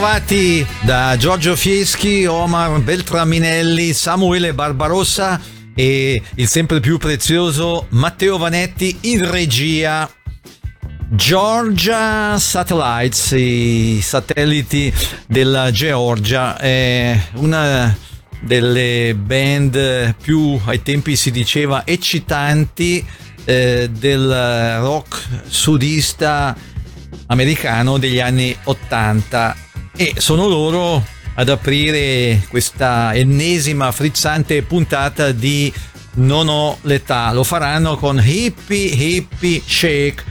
Ben ritrovati da Giorgio Fieschi, Omar Beltraminelli, Samuele Barbarossa e il sempre più prezioso Matteo Vanetti in regia. Georgia Satellites, i satelliti della Georgia, è una delle band più ai tempi si diceva eccitanti eh, del rock sudista americano degli anni 80 e sono loro ad aprire questa ennesima frizzante puntata di Non ho l'età. Lo faranno con Hippie Hippie Shake,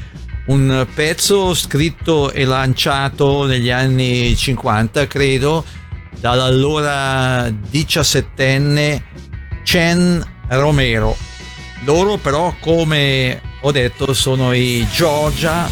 un pezzo scritto e lanciato negli anni 50, credo, dall'allora diciassettenne Chen Romero. Loro però, come ho detto, sono i Georgia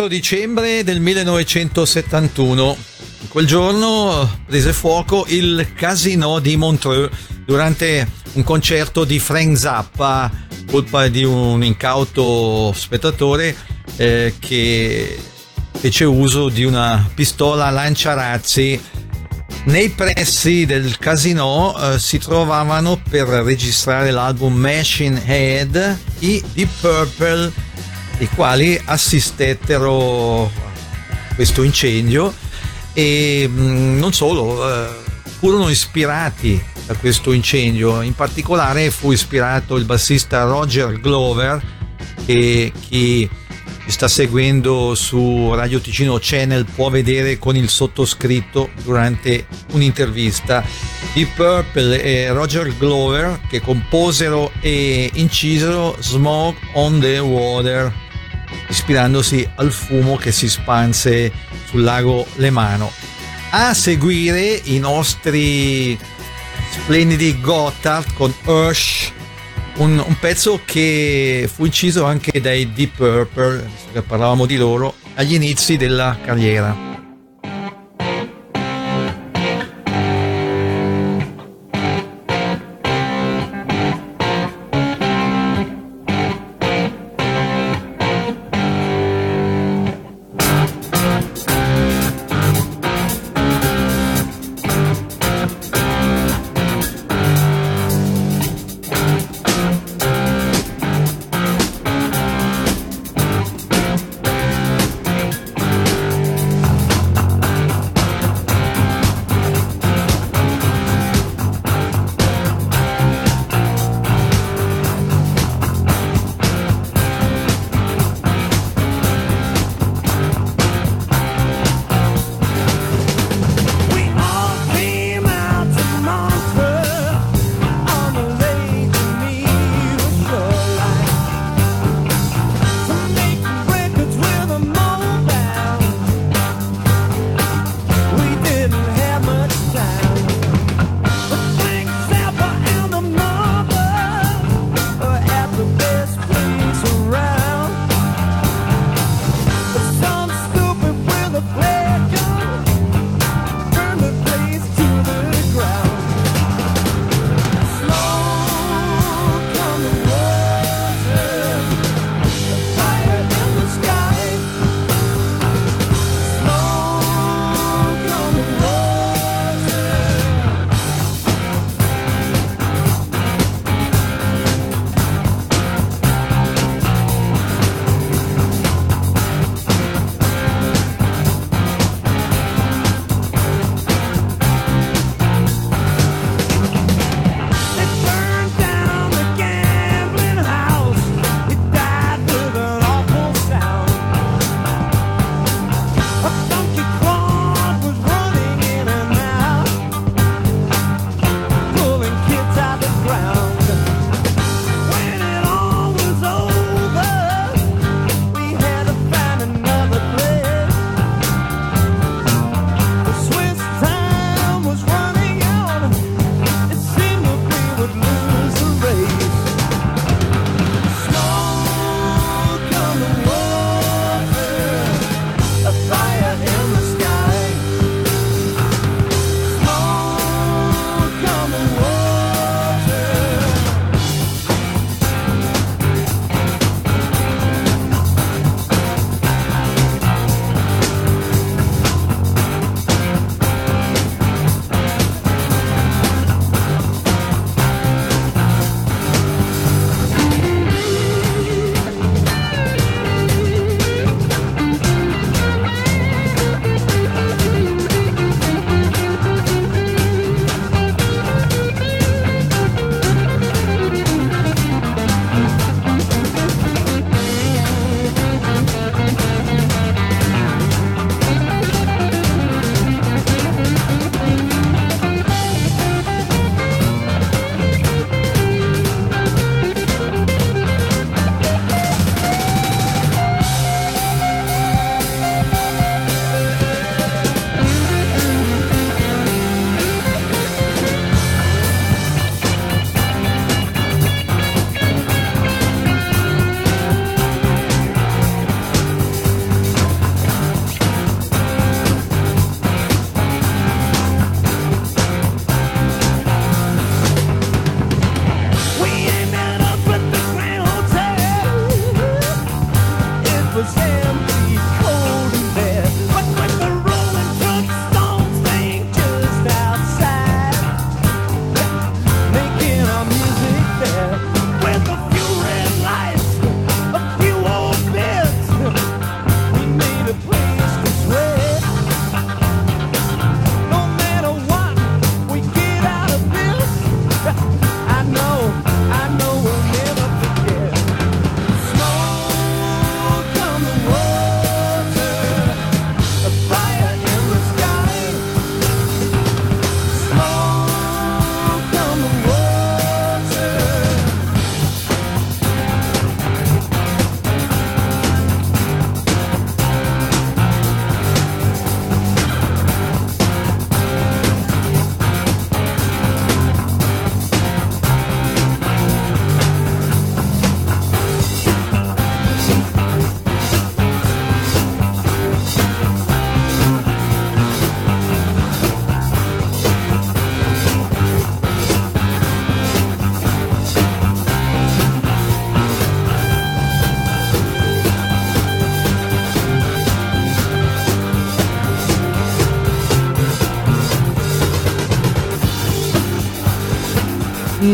Satellites. dicembre del 1971. In quel giorno prese fuoco il casino di Montreux durante un concerto di Frank Zappa, colpa di un incauto spettatore eh, che fece uso di una pistola lanciarazzi. Nei pressi del casino eh, si trovavano per registrare l'album Machine Head i Deep Purple i quali assistettero a questo incendio e mm, non solo, eh, furono ispirati da questo incendio. In particolare fu ispirato il bassista Roger Glover, che chi sta seguendo su Radio Ticino Channel può vedere con il sottoscritto durante un'intervista. di Purple e Roger Glover che composero e incisero Smoke on the Water ispirandosi al fumo che si spanse sul lago Lemano. A seguire i nostri splendidi Gotthard con Ursh, un, un, pezzo che fu inciso anche dai Deep Purple, visto che parlavamo di loro, agli inizi della carriera.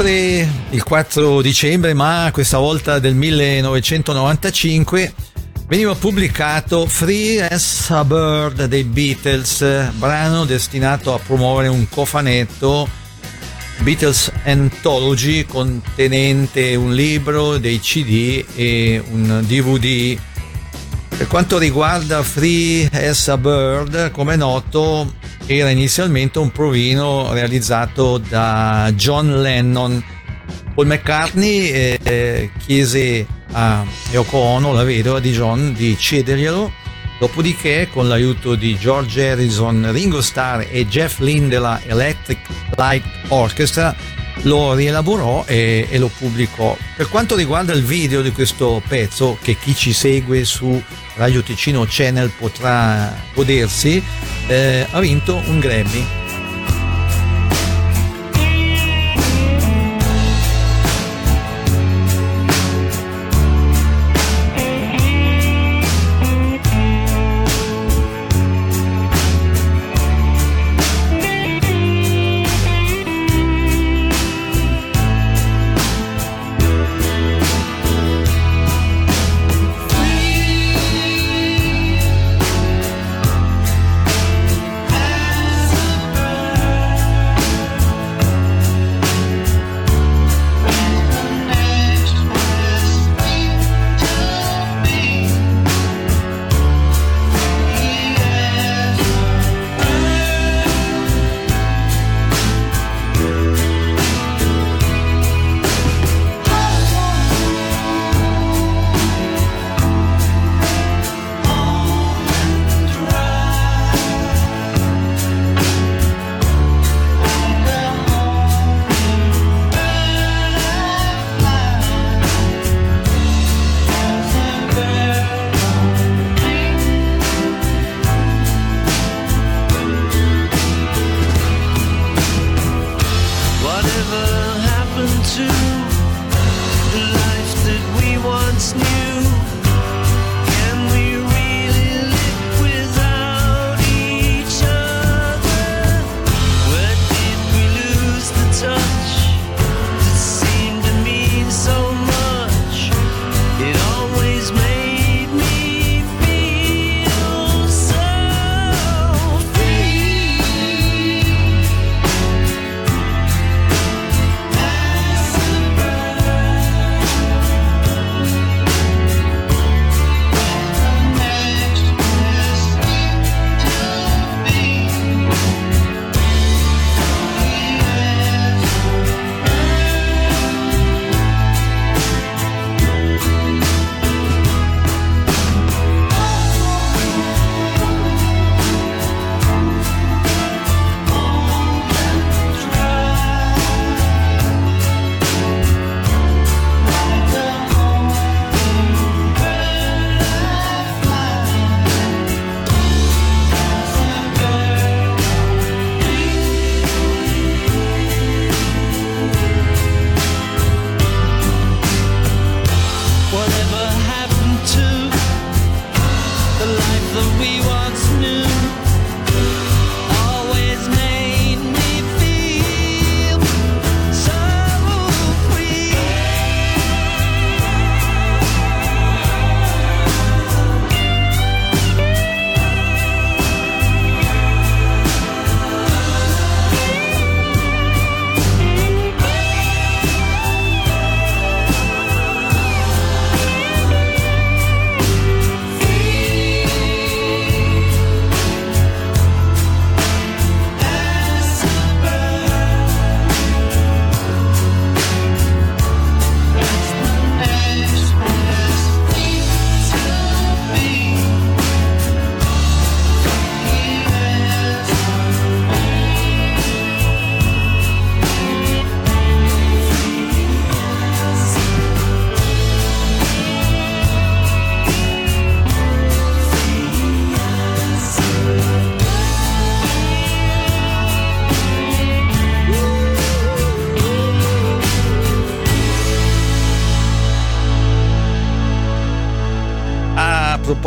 Sempre il 4 dicembre, ma questa volta del 1995, veniva pubblicato Free as a Bird dei Beatles, brano destinato a promuovere un cofanetto Beatles Anthology contenente un libro, dei CD e un DVD. Per quanto riguarda Free as a Bird, come è noto, era inizialmente un provino realizzato da John Lennon. Paul McCartney eh, chiese a Yoko Ono, la vedova di John, di cederglielo. Dopodiché, con l'aiuto di George Harrison, Ringo Starr e Jeff Lynne della Electric Light Orchestra, lo rielaborò e, e, lo pubblicò. Per quanto riguarda il video di questo pezzo, che chi ci segue su Radio Ticino Channel potrà godersi, eh, ha vinto un Grammy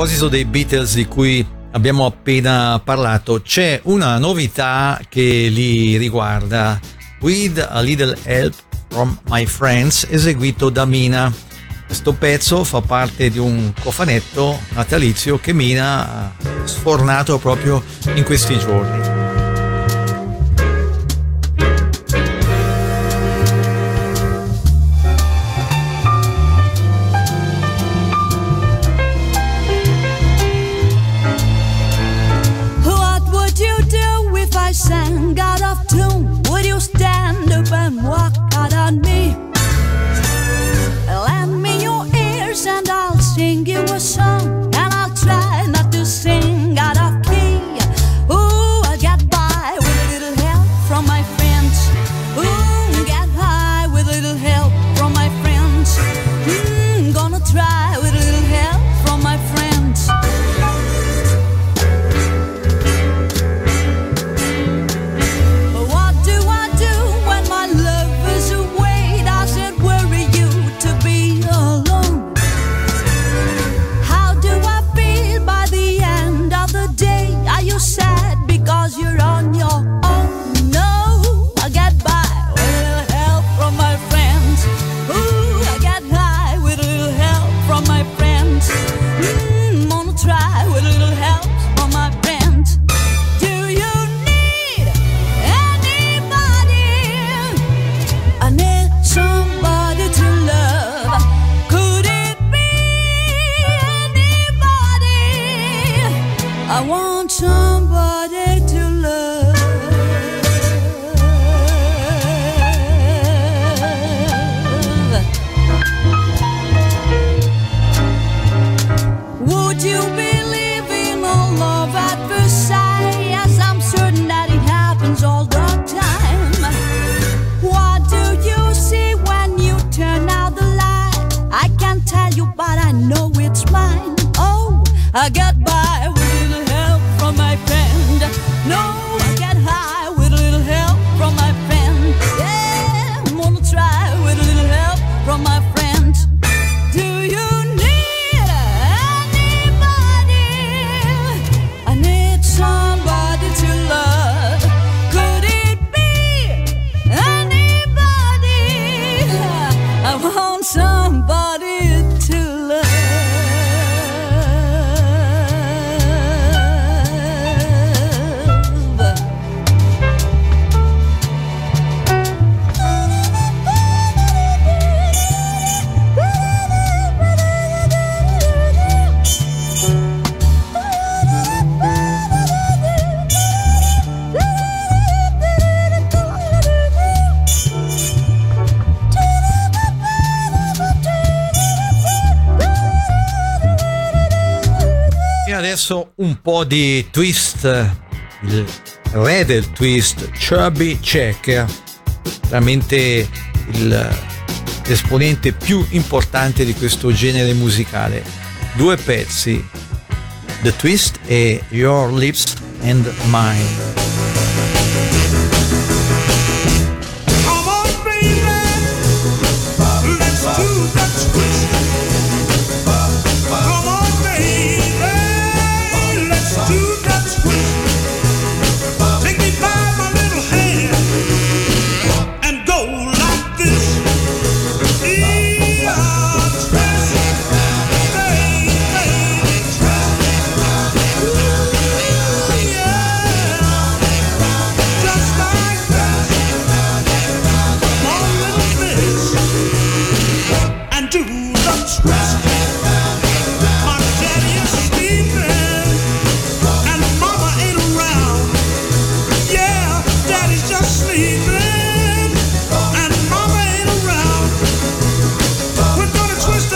proposito dei Beatles di cui abbiamo appena parlato, c'è una novità che li riguarda. With a Little Help from My Friends, eseguito da Mina. Questo pezzo fa parte di un cofanetto natalizio che Mina ha sfornato proprio in questi giorni. Un po' di twist, il re del twist, Chubby Checker, veramente il, l'esponente più importante di questo genere musicale. Due pezzi, The Twist e Your Lips and Mine.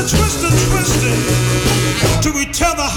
twisting, twisting to each other.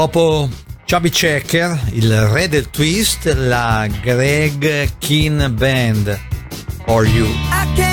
Dopo Chubby Checker, il re del twist, la Greg Keen Band. For You.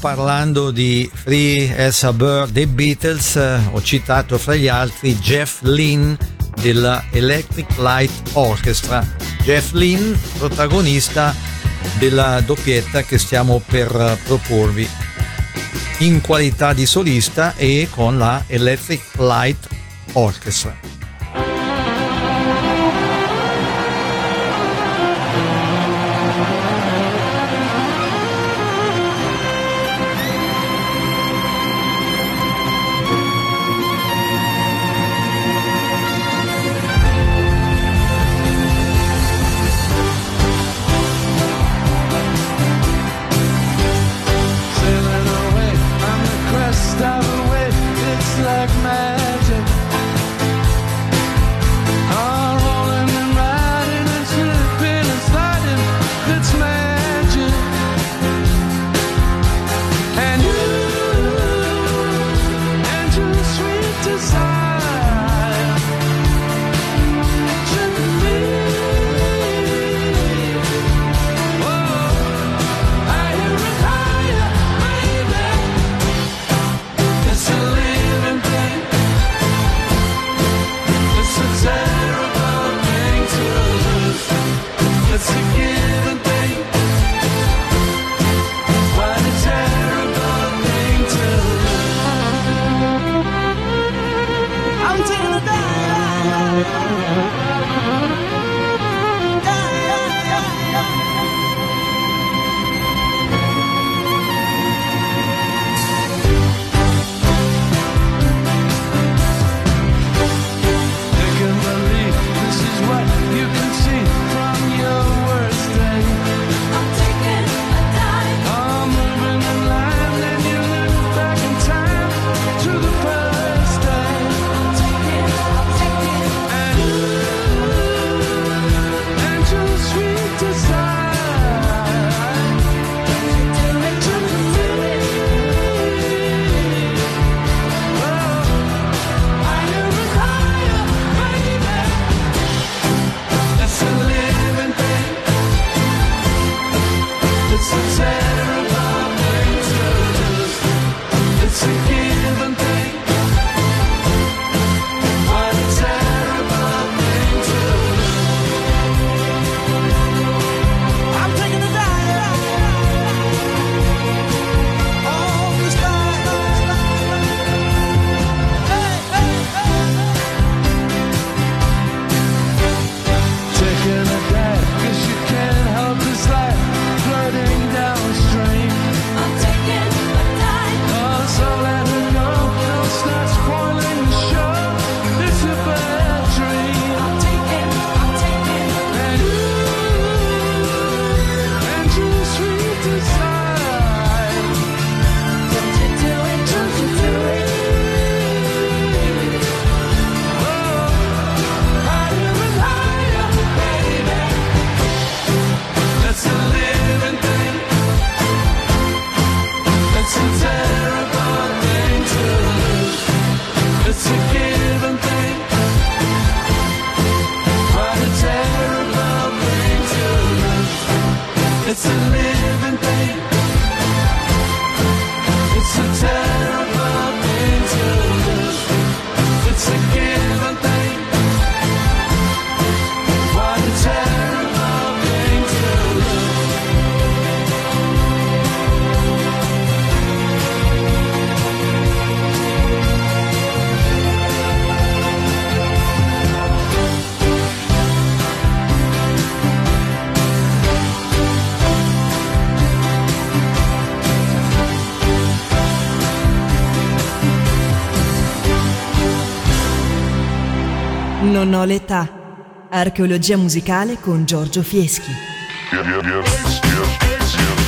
Parlando di Free as a dei Beatles, eh, ho citato fra gli altri Jeff Lynne della Electric Light Orchestra. Jeff Lynne, protagonista della doppietta che stiamo per proporvi in qualità di solista e con la Electric Light Orchestra. Non ho l'età. Archeologia musicale con Giorgio Fieschi. Yeah, yeah, yeah.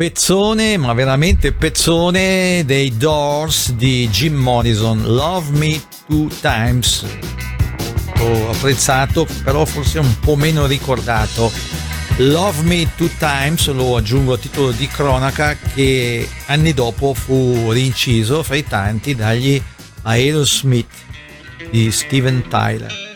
Pezzone, ma veramente pezzone dei Doors di Jim Morrison, Love Me Two Times. Ho apprezzato, però forse un po' meno ricordato. Love Me Two Times, lo aggiungo a titolo di cronaca, che anni dopo fu rinciso fra i tanti dagli Aerosmith di Steven Tyler.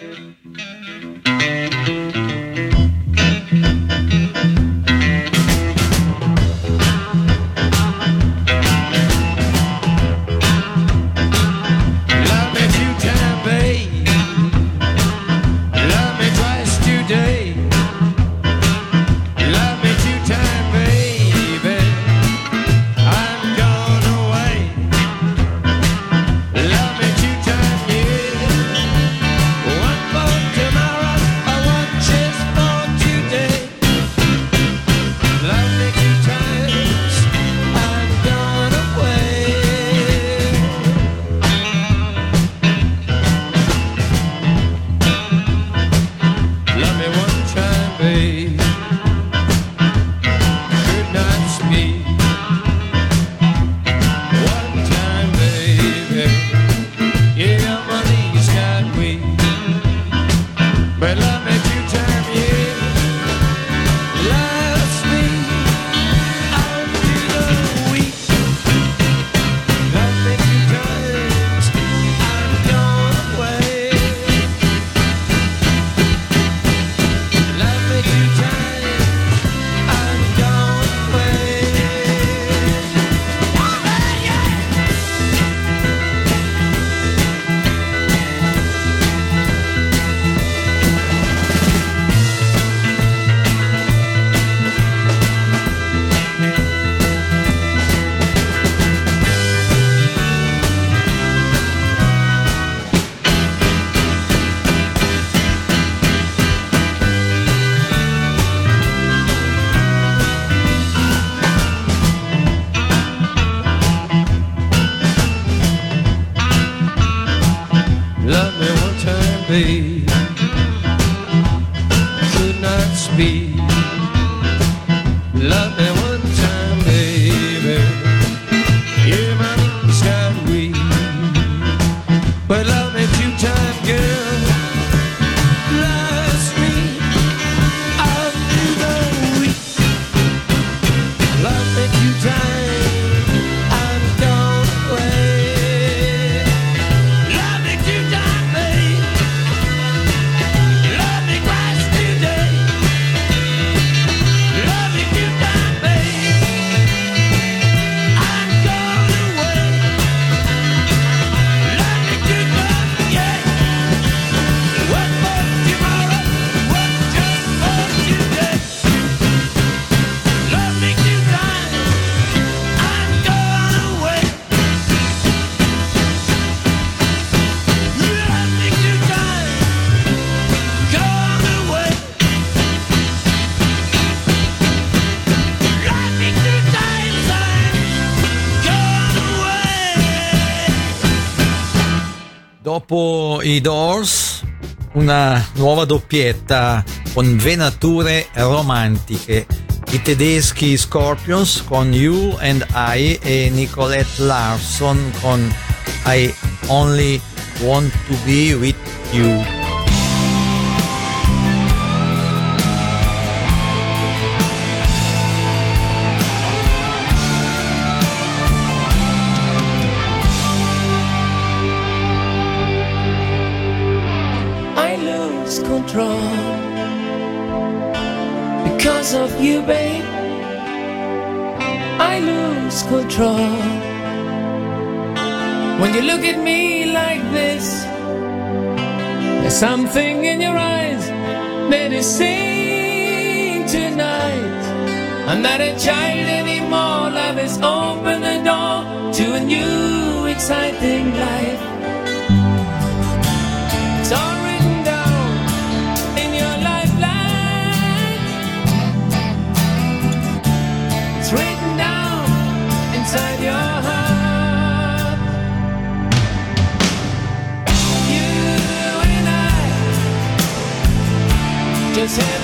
dopo i Doors una nuova doppietta con venature romantiche. I tedeschi Scorpions con You and I e Nicolette Larson con I Only Want to Be With You. control. When you look at me like this, there's something in your eyes that is saying tonight. I'm not a child anymore. Love has opened the door to a new, exciting life. just hit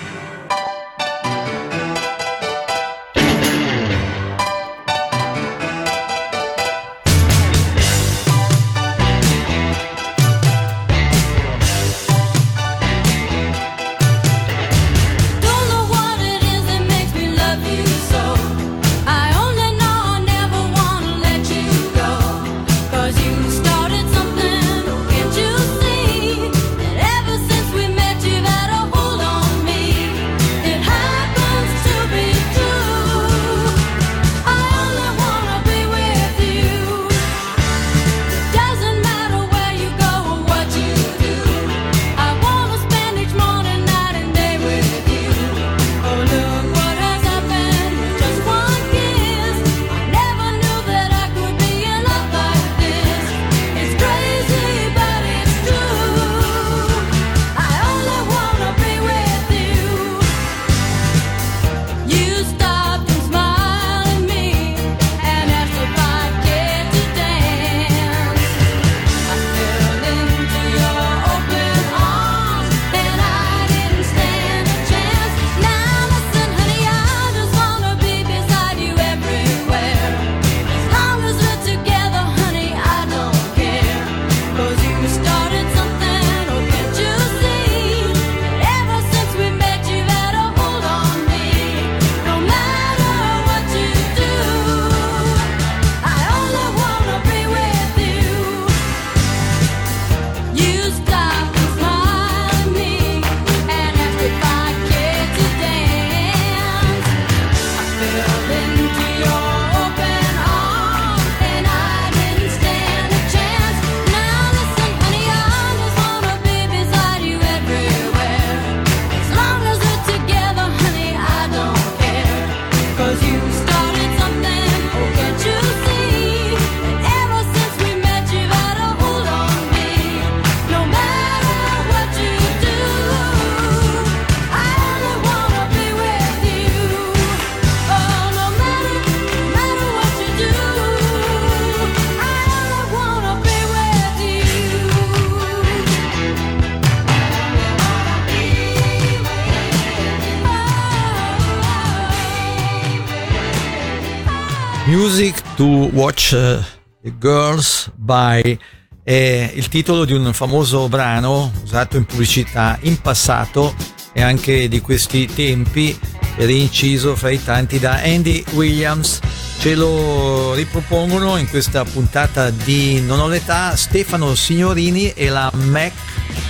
To Watch uh, the Girls by è il titolo di un famoso brano usato in pubblicità in passato e anche di questi tempi rinciso fra i tanti da Andy Williams. Ce lo ripropongono in questa puntata di Non ho l'età Stefano Signorini e la Mac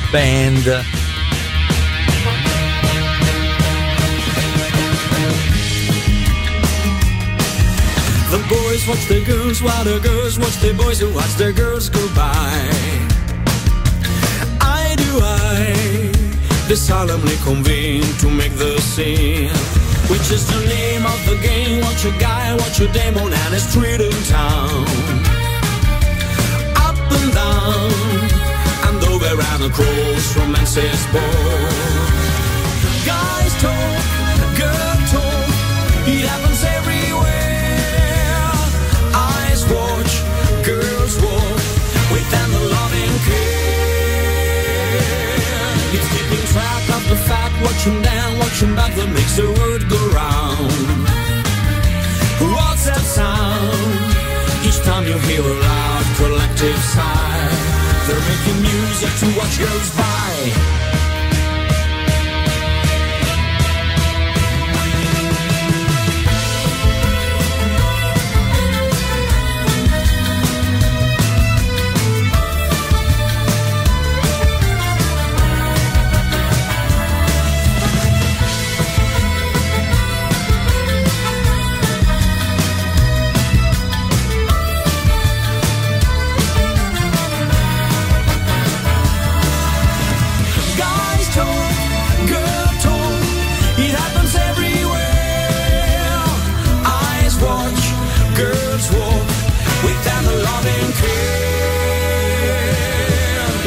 Band The boys watch the girls while the girls watch the boys who watch the girls go by. I do I, they solemnly convene to make the scene. Which is the name of the game? Watch a guy, watch a dame on any street in town. Up and down, and over and across, romance is born. Guys talk, girl talk, it happens everywhere. With them the loving care. Keeping track of the fact, watching down, watching back that makes the word go round. What's that sound? Each time you hear a loud collective sigh, they're making music to watch goes by.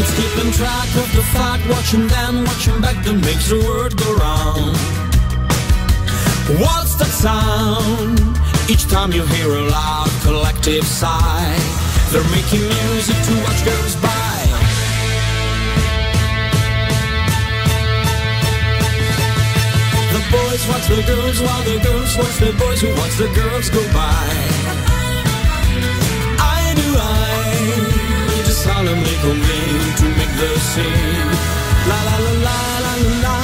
It's keeping track of the fact, watching them, watching back that makes the world go round. What's that sound? Each time you hear a loud collective sigh, they're making music to watch girls by. The boys watch the girls while the girls watch the boys who watch the girls go by. gonna make to make the same. La la la la la la.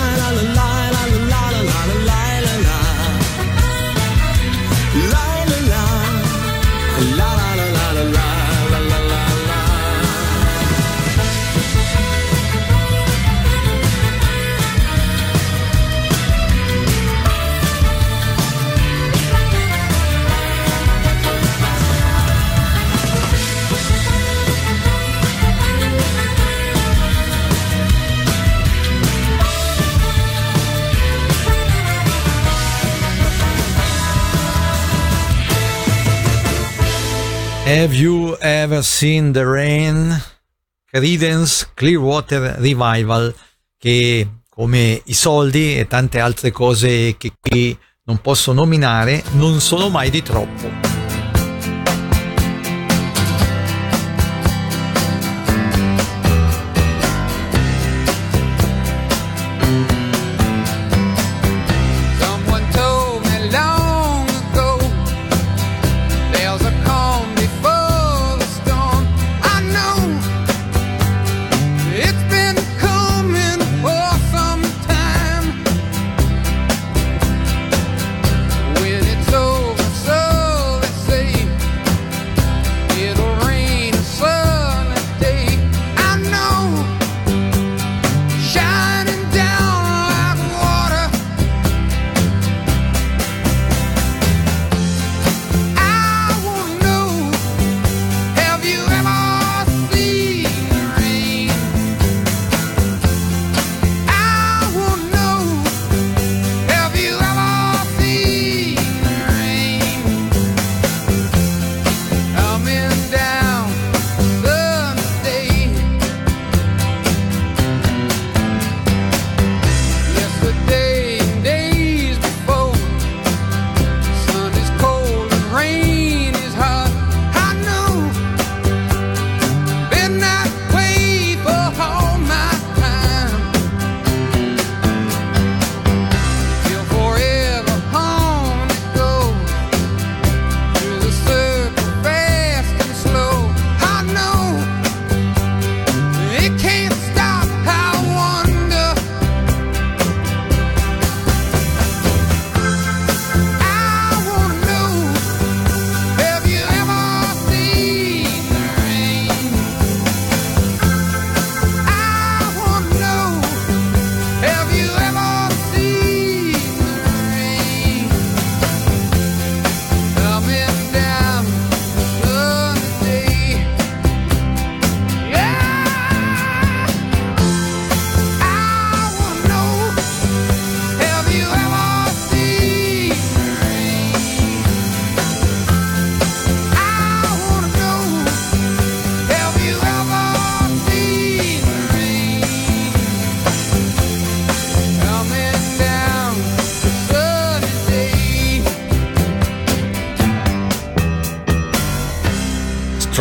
Have You Ever Seen the Rain? Credence Clearwater Revival, che come i soldi e tante altre cose che qui non posso nominare, non sono mai di troppo.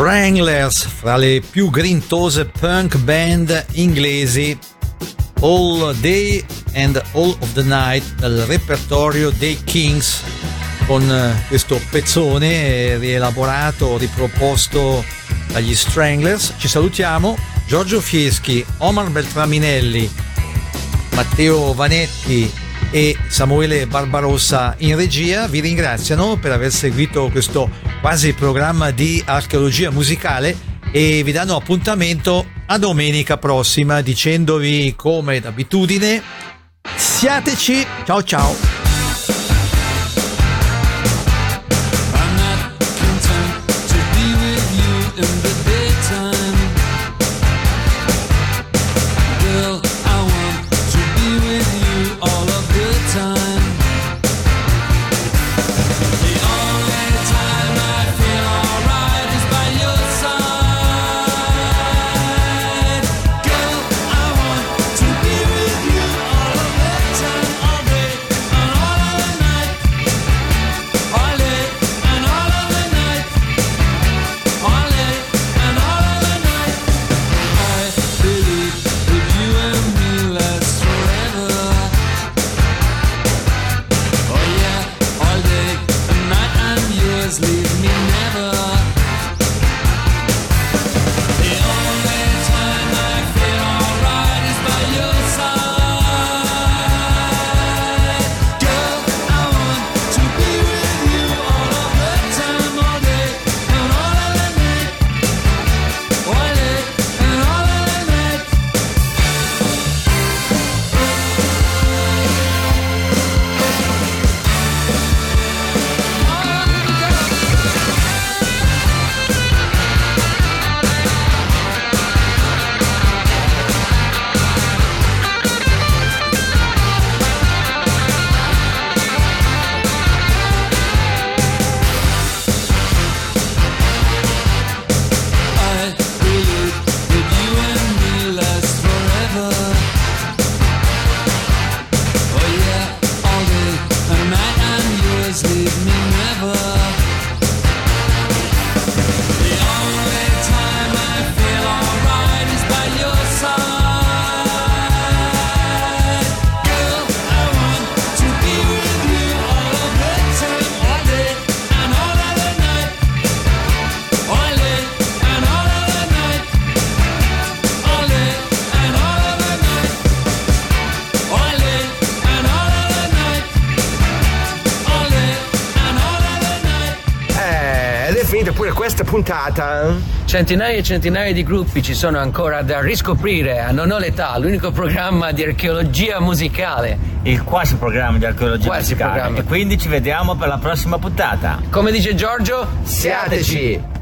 Stranglers, fra le più grintose punk band inglesi, All Day and All of the Night dal repertorio dei Kings, con eh, questo pezzone rielaborato, riproposto dagli Stranglers. Ci salutiamo, Giorgio Fieschi, Omar Beltraminelli, Matteo Vanetti e Samuele Barbarossa in regia vi ringraziano per aver seguito questo quasi programma di archeologia musicale e vi danno appuntamento a domenica prossima dicendovi come d'abitudine. Siateci. Ciao ciao. Puntata. Centinaia e centinaia di gruppi ci sono ancora da riscoprire a Non ho l'età, l'unico programma di archeologia musicale. Il quasi programma di archeologia Quasi musicale. programma. E quindi ci vediamo per la prossima puntata. Come dice Giorgio, Siateci.